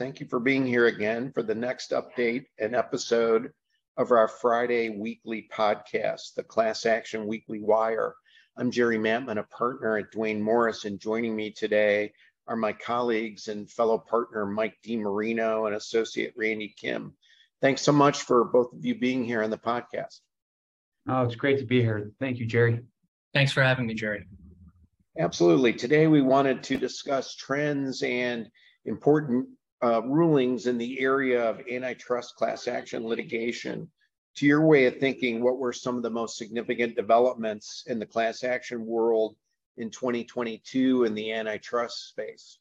Thank you for being here again for the next update and episode of our Friday weekly podcast, the Class Action Weekly Wire. I'm Jerry Maatman, a partner at Duane Morris, and joining me today are my colleagues and fellow partner Mike DeMarino and associate Randy Kim. Thanks so much for both of you being here on the podcast. Oh, it's great to be here. Thank you, Jerry. Thanks for having me, Jerry. Absolutely. Today we wanted to discuss trends and important uh, rulings in the area of antitrust class action litigation. To your way of thinking, what were some of the most significant developments in the class action world in 2022 in the antitrust space?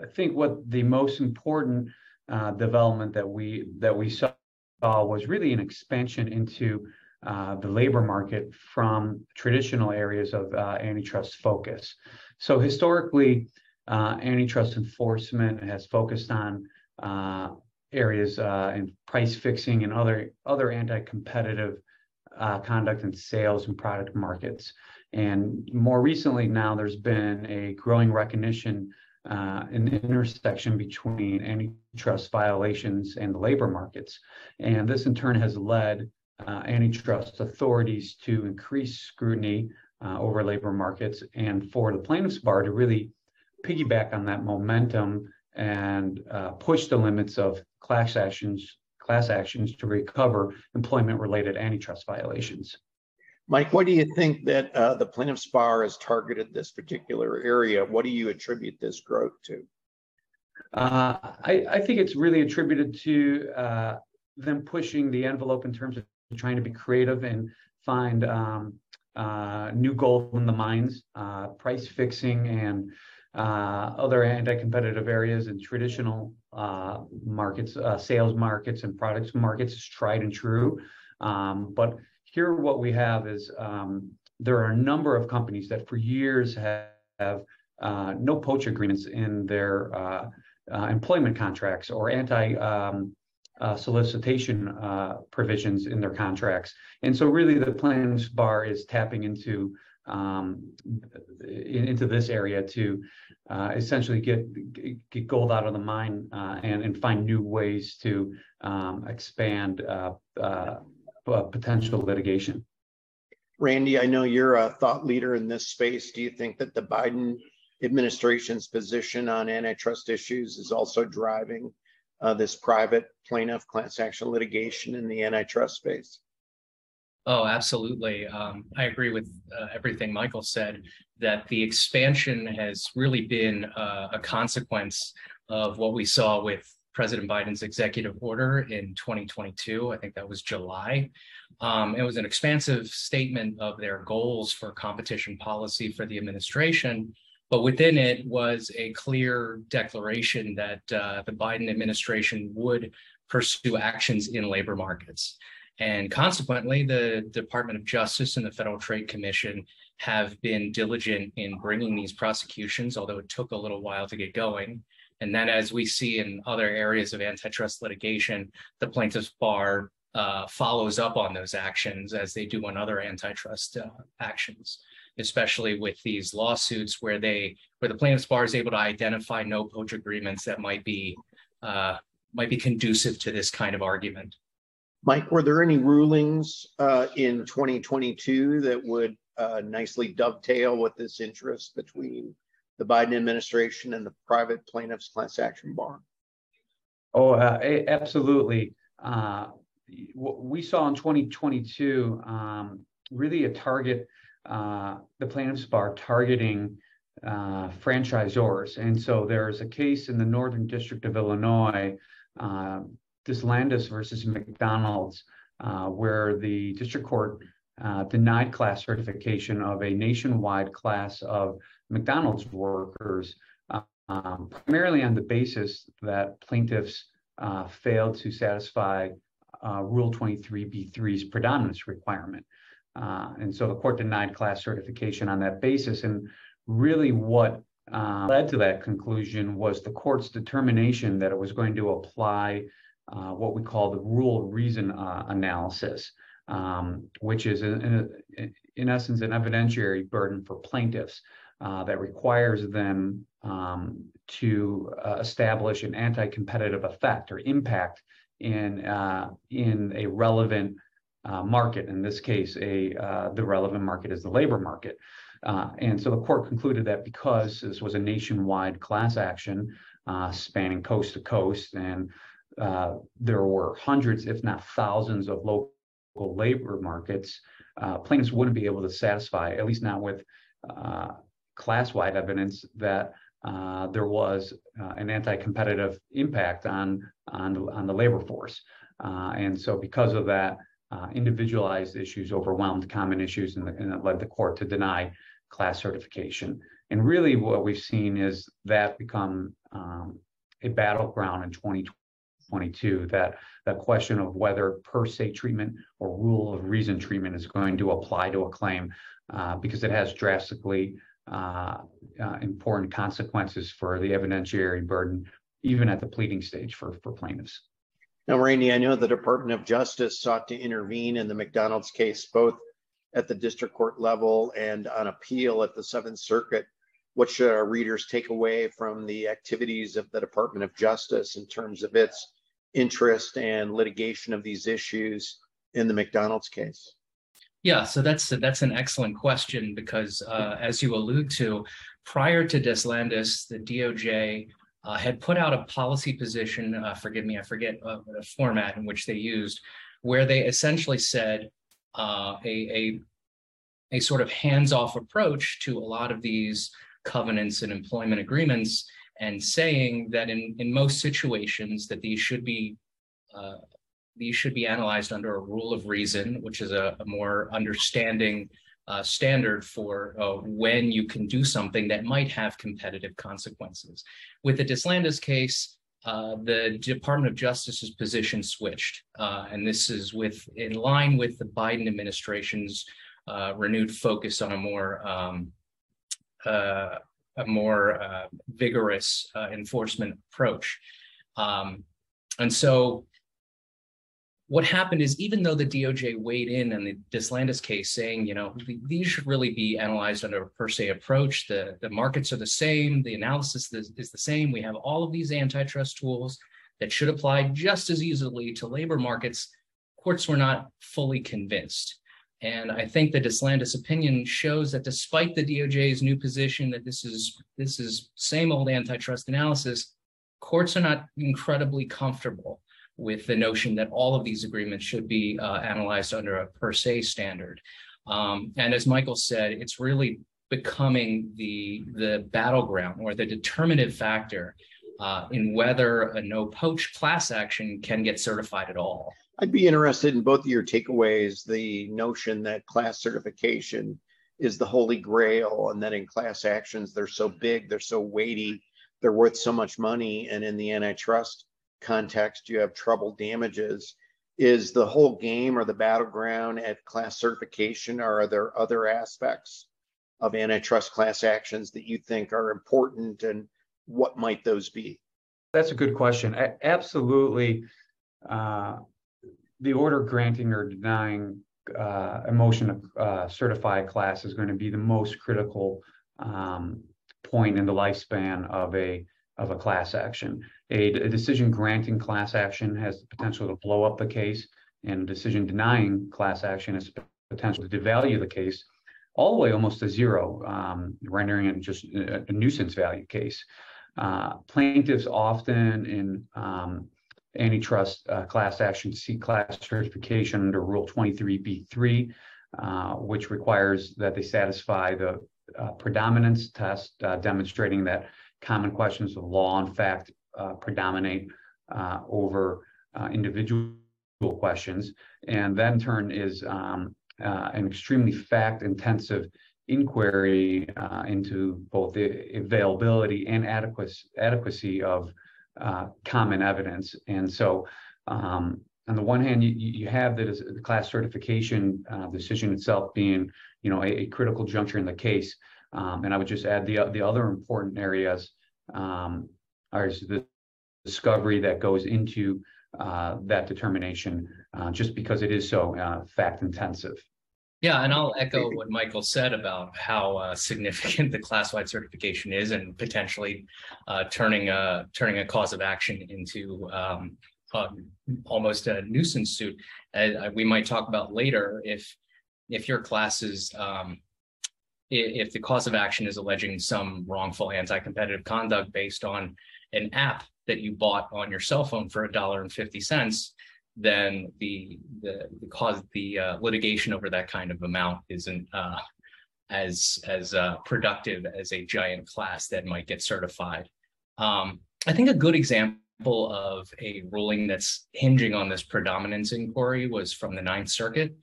I think what the most important uh, development that we that we saw was really an expansion into uh, the labor market from traditional areas of uh, antitrust focus. So historically, uh, antitrust enforcement has focused on uh, areas uh, in price fixing and other other anti-competitive conduct in sales and product markets. And more recently, now there's been a growing recognition uh, an intersection between antitrust violations and the labor markets. And this in turn has led uh, antitrust authorities to increase scrutiny uh, over labor markets and for the plaintiffs bar to really piggyback on that momentum and uh, push the limits of class actions class actions to recover employment related antitrust violations. Mike, what do you think that uh, the plaintiffs bar has targeted this particular area? What do you attribute this growth to? Uh, I, I, think it's really attributed to uh, them pushing the envelope in terms of trying to be creative and find um, uh, new gold in the mines, uh, price fixing, and uh, other anti-competitive areas and traditional uh, markets, uh, sales markets and products markets is tried and true. Um, but here, what we have is um, there are a number of companies that for years have, uh, no poach agreements in their employment contracts or anti um, uh, solicitation uh, provisions in their contracts. And so really the plaintiffs bar is tapping into um, in, into this area to uh, essentially get get gold out of the mine uh, and, and find new ways to um, expand uh, uh, potential litigation. Randy, I know you're a thought leader in this space. Do you think that the Biden administration's position on antitrust issues is also driving uh, this private plaintiff class action litigation in the antitrust space? Oh, absolutely. Um, I agree with uh, everything Michael said that the expansion has really been uh, a consequence of what we saw with President Biden's executive order in 2022. I think that was July. Um, it was an expansive statement of their goals for competition policy for the administration, but within it was a clear declaration that uh, the Biden administration would pursue actions in labor markets. And consequently, the Department of Justice and the Federal Trade Commission have been diligent in bringing these prosecutions, although it took a little while to get going. And then, as we see in other areas of antitrust litigation, the plaintiff's bar uh, follows up on those actions as they do on other antitrust uh, actions especially with these lawsuits where they where the plaintiff's bar is able to identify no poach agreements that might be uh, might be conducive to this kind of argument. Mike, were there any rulings uh, in 2022 that would uh, nicely dovetail with this interest between the Biden administration and the private plaintiffs class action bar? Oh, uh, absolutely. Uh, we saw in 2022 um, really a target uh, the plaintiffs bar targeting uh, franchisors. And so there's a case in the Northern District of Illinois, uh, Deslandes versus McDonald's, uh, where the district court uh, denied class certification of a nationwide class of McDonald's workers, um, primarily on the basis that plaintiffs uh, failed to satisfy Rule 23b3's predominance requirement. Uh, and so the court denied class certification on that basis. And really, what uh, led to that conclusion was the court's determination that it was going to apply uh, what we call the rule of reason uh, analysis, um, which is, in, in, in, essence, an evidentiary burden for plaintiffs. uh, that requires them um, to uh, establish an anti-competitive effect or impact in uh, in a relevant market. In this case, a the relevant market is the labor market. And so the court concluded that because this was a nationwide class action spanning coast to coast, and uh, there were hundreds, if not thousands, of local labor markets, uh, plaintiffs wouldn't be able to satisfy, at least not with uh, class-wide evidence, that uh, there was an anti-competitive impact on on the, on the labor force. and so because of that, individualized issues overwhelmed common issues, and, and it led the court to deny class certification. And really what we've seen is that become um, a battleground in 2022, that, that question of whether per se treatment or rule of reason treatment is going to apply to a claim uh, because it has drastically uh, uh, important consequences for the evidentiary burden, even at the pleading stage for, for plaintiffs. Now, Randy, I know the Department of Justice sought to intervene in the McDonald's case, both at the district court level and on appeal at the Seventh Circuit. What should our readers take away from the activities of the Department of Justice in terms of its interest and litigation of these issues in the McDonald's case? Yeah, so that's that's an excellent question because, uh, as you allude to, prior to Deslandes, the DOJ uh, had put out a policy position. Uh, forgive me, I forget uh, the format in which they used, where they essentially said uh, a, a, a sort of hands-off approach to a lot of these covenants and employment agreements and saying that in, in most situations that these should be uh, these should be analyzed under a rule of reason, which is a, a more understanding uh, standard for uh, when you can do something that might have competitive consequences. With the Deslandes case, uh, the Department of Justice's position switched, uh, and this is with in line with the Biden administration's uh, renewed focus on a more um, uh, a more uh, vigorous enforcement approach. Um, and so what happened is even though the DOJ weighed in on the Deslandes case saying, you know, these should really be analyzed under a per se approach, the, the markets are the same, the analysis is, is the same. We have all of these antitrust tools that should apply just as easily to labor markets. Courts were not fully convinced. And I think the Deslandes opinion shows that despite the DOJ's new position that this is this is same old antitrust analysis, courts are not incredibly comfortable with the notion that all of these agreements should be uh, analyzed under a per se standard. Um, and as Michael said, it's really becoming the the battleground or the determinative factor uh, in whether a no poach class action can get certified at all. I'd be interested in both of your takeaways. The notion that class certification is the holy grail, and that in class actions they're so big, they're so weighty, they're worth so much money, and in the antitrust context, you have treble damages. Is the whole game or the battleground at class certification, or are there other aspects of antitrust class actions that you think are important, and what might those be? That's a good question. I, absolutely. Uh, the order granting or denying uh, a motion to uh, certify a class is going to be the most critical um, point in the lifespan of a of a class action. A, a, decision granting class action has the potential to blow up the case, and a decision denying class action has the potential to devalue the case all the way almost to zero, um, rendering it just a, a nuisance value case. Uh, plaintiffs often in um, antitrust uh, class action seek class certification under Rule 23b3, uh, which requires that they satisfy the uh, predominance test, uh, demonstrating that common questions of law and fact predominate over individual questions. And that in turn is um, an extremely fact intensive inquiry uh, into both the availability and adequacy, adequacy of uh, common evidence. And so, um, on the one hand, you, you have the, class certification decision itself being, you know, a, a critical juncture in the case. Um, and I would just add the, the other important areas um, are the discovery that goes into uh, that determination, uh, just because it is so uh, fact intensive. Yeah, and I'll echo what Michael said about how uh, significant the class-wide certification is, and potentially uh, turning a turning a cause of action into um, uh, almost a nuisance suit. we might talk about later if if your class is um, if the cause of action is alleging some wrongful anti-competitive conduct based on an app that you bought on your cell phone for a dollar and fifty cents, then the the, cause the uh, litigation over that kind of amount isn't uh, as as uh, productive as a giant class that might get certified. Um, I think a good example of a ruling that's hinging on this predominance inquiry was from the Ninth Circuit,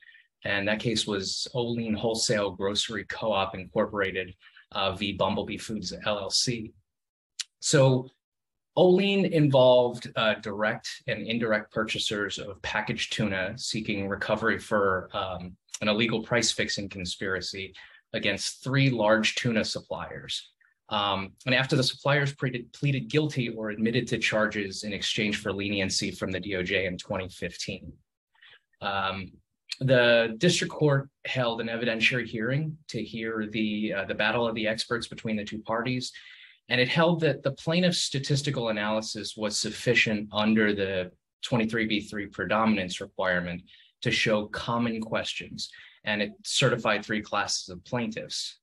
and that case was Olean Wholesale Grocery Co-op Incorporated uh, v. Bumblebee Foods LLC. So Olean involved uh, direct and indirect purchasers of packaged tuna seeking recovery for um, an illegal price fixing conspiracy against three large tuna suppliers. Um, and after the suppliers pleaded, pleaded, guilty or admitted to charges in exchange for leniency from the DOJ in 2015. Um, the district court held an evidentiary hearing to hear the uh, the battle of the experts between the two parties and it held that the plaintiff's statistical analysis was sufficient under the 23b3 predominance requirement to show common questions, and it certified three classes of plaintiffs.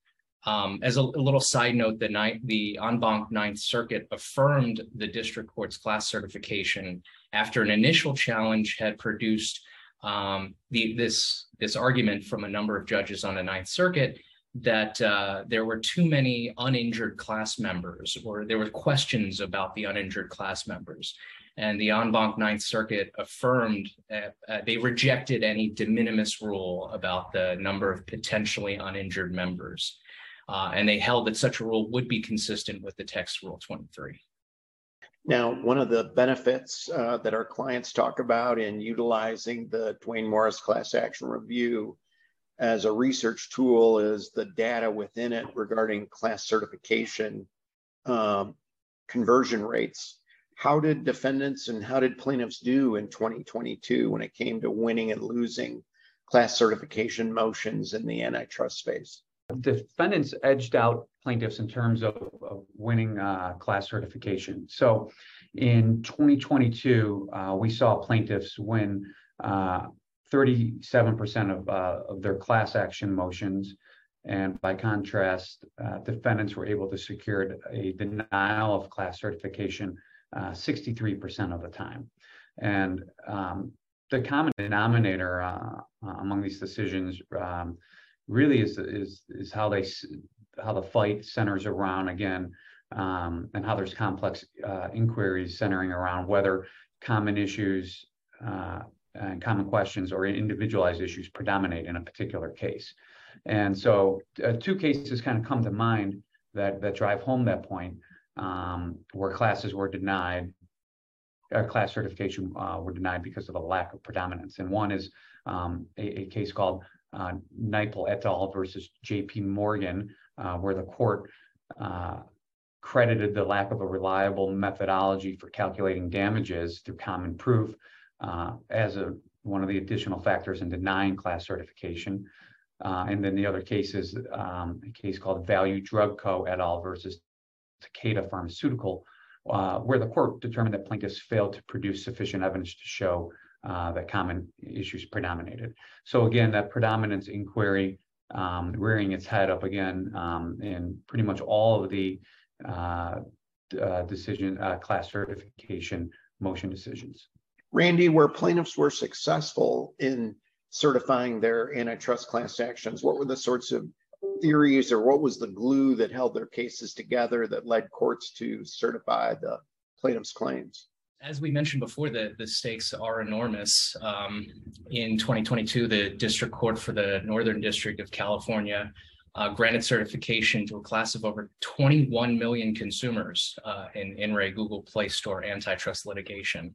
Um, as a, a, little side note, the, ni- the en banc Ninth Circuit affirmed the district court's class certification after an initial challenge had produced um, the, this, this argument from a number of judges on the Ninth Circuit that uh, there were too many uninjured class members, or there were questions about the uninjured class members. And the en banc Ninth Circuit affirmed, uh, uh, they rejected any de minimis rule about the number of potentially uninjured members. Uh, and they held that such a rule would be consistent with the text Rule 23. Now, one of the benefits uh, that our clients talk about in utilizing the Duane Morris class action review as a research tool is the data within it regarding class certification um, conversion rates. How did defendants and how did plaintiffs do in 2022 when it came to winning and losing class certification motions in the antitrust space? Defendants edged out plaintiffs in terms of, of winning uh, class certification. So in 2022, uh, we saw plaintiffs win uh, 37% of, uh, of their class action motions. And by contrast, uh, defendants were able to secure a denial of class certification uh, 63% of the time. And um, the common denominator uh, uh, among these decisions um, really is, is, is how they how the fight centers around again um, and how there's complex uh, inquiries centering around whether common issues and common questions or individualized issues predominate in a particular case. And so uh, two cases kind of come to mind that, that drive home that point um, where classes were denied, uh, class certification uh, were denied because of a lack of predominance. And one is um, a, a, case called uh, Nypl et al. versus JP Morgan, uh, where the court uh, credited the lack of a reliable methodology for calculating damages through common proof uh, as a one of the additional factors in denying class certification. Uh, and then the other case is um, a case called Value Drug Co. et al. versus Takeda Pharmaceutical, uh, where the court determined that plaintiffs failed to produce sufficient evidence to show uh, that common issues predominated. So again, that predominance inquiry um, rearing its head up again um, in pretty much all of the uh, uh, decision class certification motion decisions. Randy, where plaintiffs were successful in certifying their antitrust class actions, what were the sorts of theories or what was the glue that held their cases together that led courts to certify the plaintiff's claims? As we mentioned before, the, the stakes are enormous. Um, in 2022, the District Court for the Northern District of California uh, granted certification to a class of over 21 million consumers uh, in re Google Play Store antitrust litigation.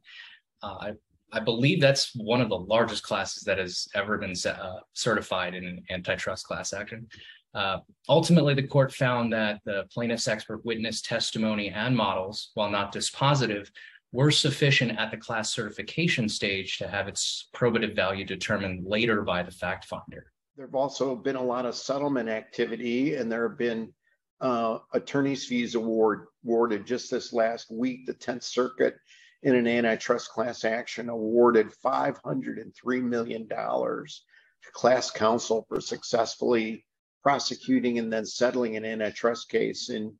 Uh, I, I believe that's one of the largest classes that has ever been uh, certified in an antitrust class action. Uh, ultimately, the court found that the plaintiff's expert witness testimony and models, while not dispositive, were sufficient at the class certification stage to have its probative value determined later by the fact finder. there have also been a lot of settlement activity, and there have been uh, attorney's fees award awarded just this last week. The 10th Circuit in an antitrust class action awarded $503 million to class counsel for successfully prosecuting and then settling an antitrust case. In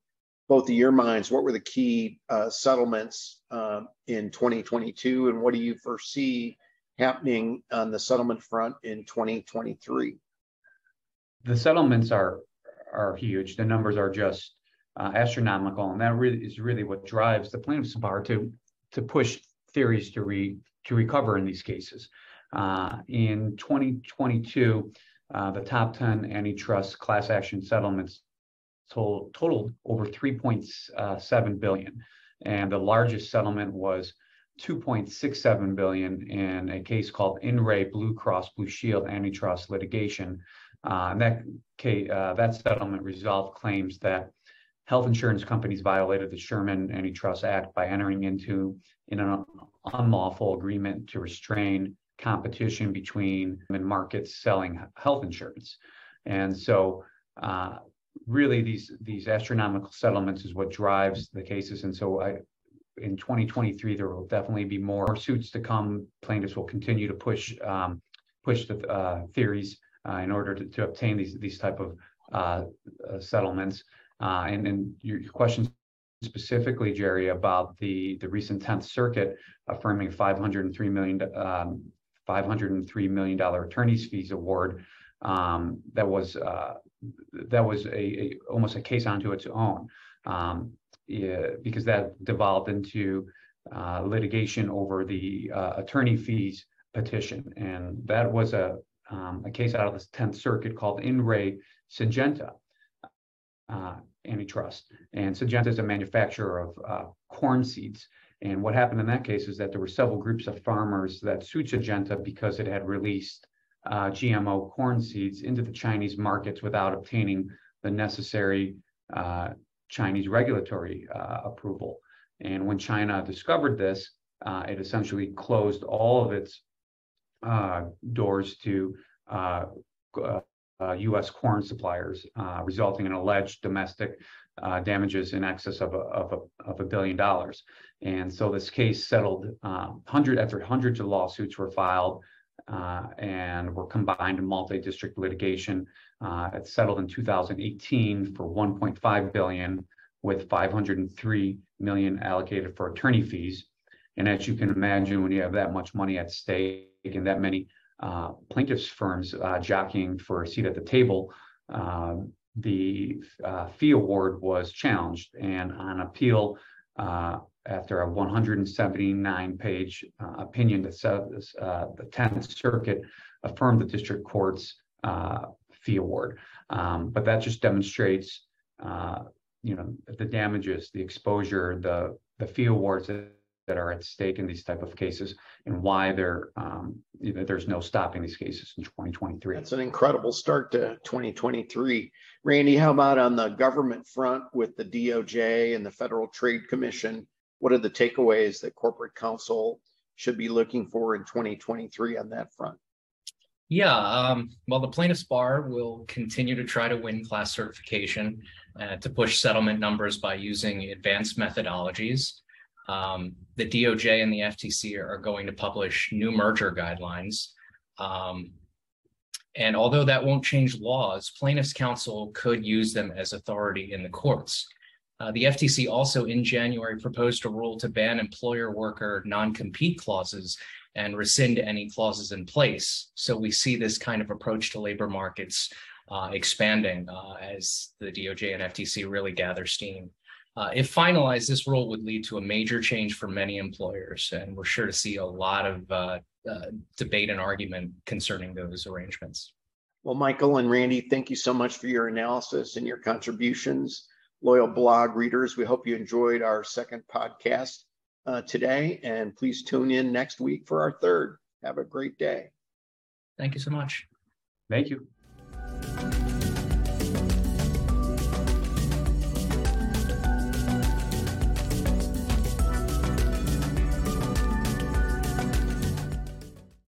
both of your minds, what were the key uh, settlements uh, in 2022, and what do you foresee happening on the settlement front in 2023? The settlements are are huge. The numbers are just uh, astronomical, and that really is really what drives the plaintiffs' bar to to push theories to re to recover in these cases. Uh, in 2022, uh, the top 10 antitrust class action settlements total, totaled over 3.7 billion, and the largest settlement was 2.67 billion in a case called In Re Blue Cross Blue Shield antitrust litigation. Uh, and that uh, that settlement resolved claims that health insurance companies violated the Sherman Antitrust Act by entering into in an unlawful agreement to restrain competition between markets selling health insurance. And so uh, really these these astronomical settlements is what drives the cases. And so I in 2023 there will definitely be more suits to come. Plaintiffs will continue to push um, push the uh, theories uh, in order to, to obtain these these type of uh, uh, settlements. Uh, and, and your question specifically, Jerry, about the, the recent 10th Circuit affirming 503 million, um, $503 million attorney's fees award. Um, that was uh, that was a, a, almost a case onto its own um, yeah, because that devolved into uh, litigation over the uh, attorney fees petition, and that was a um, a case out of the 10th Circuit called In Re Syngenta uh, antitrust. And Syngenta is a manufacturer of uh, corn seeds. And what happened in that case is that there were several groups of farmers that sued Syngenta because it had released uh, GMO corn seeds into the Chinese markets without obtaining the necessary uh, Chinese regulatory uh, approval. And when China discovered this, uh, it essentially closed all of its uh, doors to U.S. corn suppliers, resulting in alleged domestic damages in excess of a, of a, of a billion dollars. And so this case settled hundred after hundreds of lawsuits were filed uh, and were combined in multi-district litigation. Uh, it settled in 2018 for 1.5 billion, with 503 million allocated for attorney fees. And as you can imagine, when you have that much money at stake and that many uh, plaintiffs' firms uh, jockeying for a seat at the table, uh, the uh, fee award was challenged. And on appeal, uh, after a 179-page uh, opinion this, the 10th Circuit affirmed the district court's fee award. Um, but that just demonstrates, you know, the damages, the exposure, the the fee awards that that are at stake in these type of cases and why there um, you know, there's no stopping these cases in 2023. That's an incredible start to 2023. Randy, how about on the government front with the DOJ and the Federal Trade Commission? What are the takeaways that corporate counsel should be looking for in 2023 on that front? Yeah, um, well, the plaintiff's bar will continue to try to win class certification uh, to push settlement numbers by using advanced methodologies. Um, the DOJ and the FTC are going to publish new merger guidelines. Um, and although that won't change laws, plaintiffs' counsel could use them as authority in the courts. Uh, the FTC also in January proposed a rule to ban employer worker non compete clauses and rescind any clauses in place. So we see this kind of approach to labor markets uh, expanding uh, as the DOJ and FTC really gather steam. Uh, if finalized, this rule would lead to a major change for many employers, and we're sure to see a lot of uh, uh, debate and argument concerning those arrangements. Well, Michael and Randy, thank you so much for your analysis and your contributions. Loyal blog readers, we hope you enjoyed our second podcast uh, today, and please tune in next week for our third. Have a great day. Thank you so much. Thank you.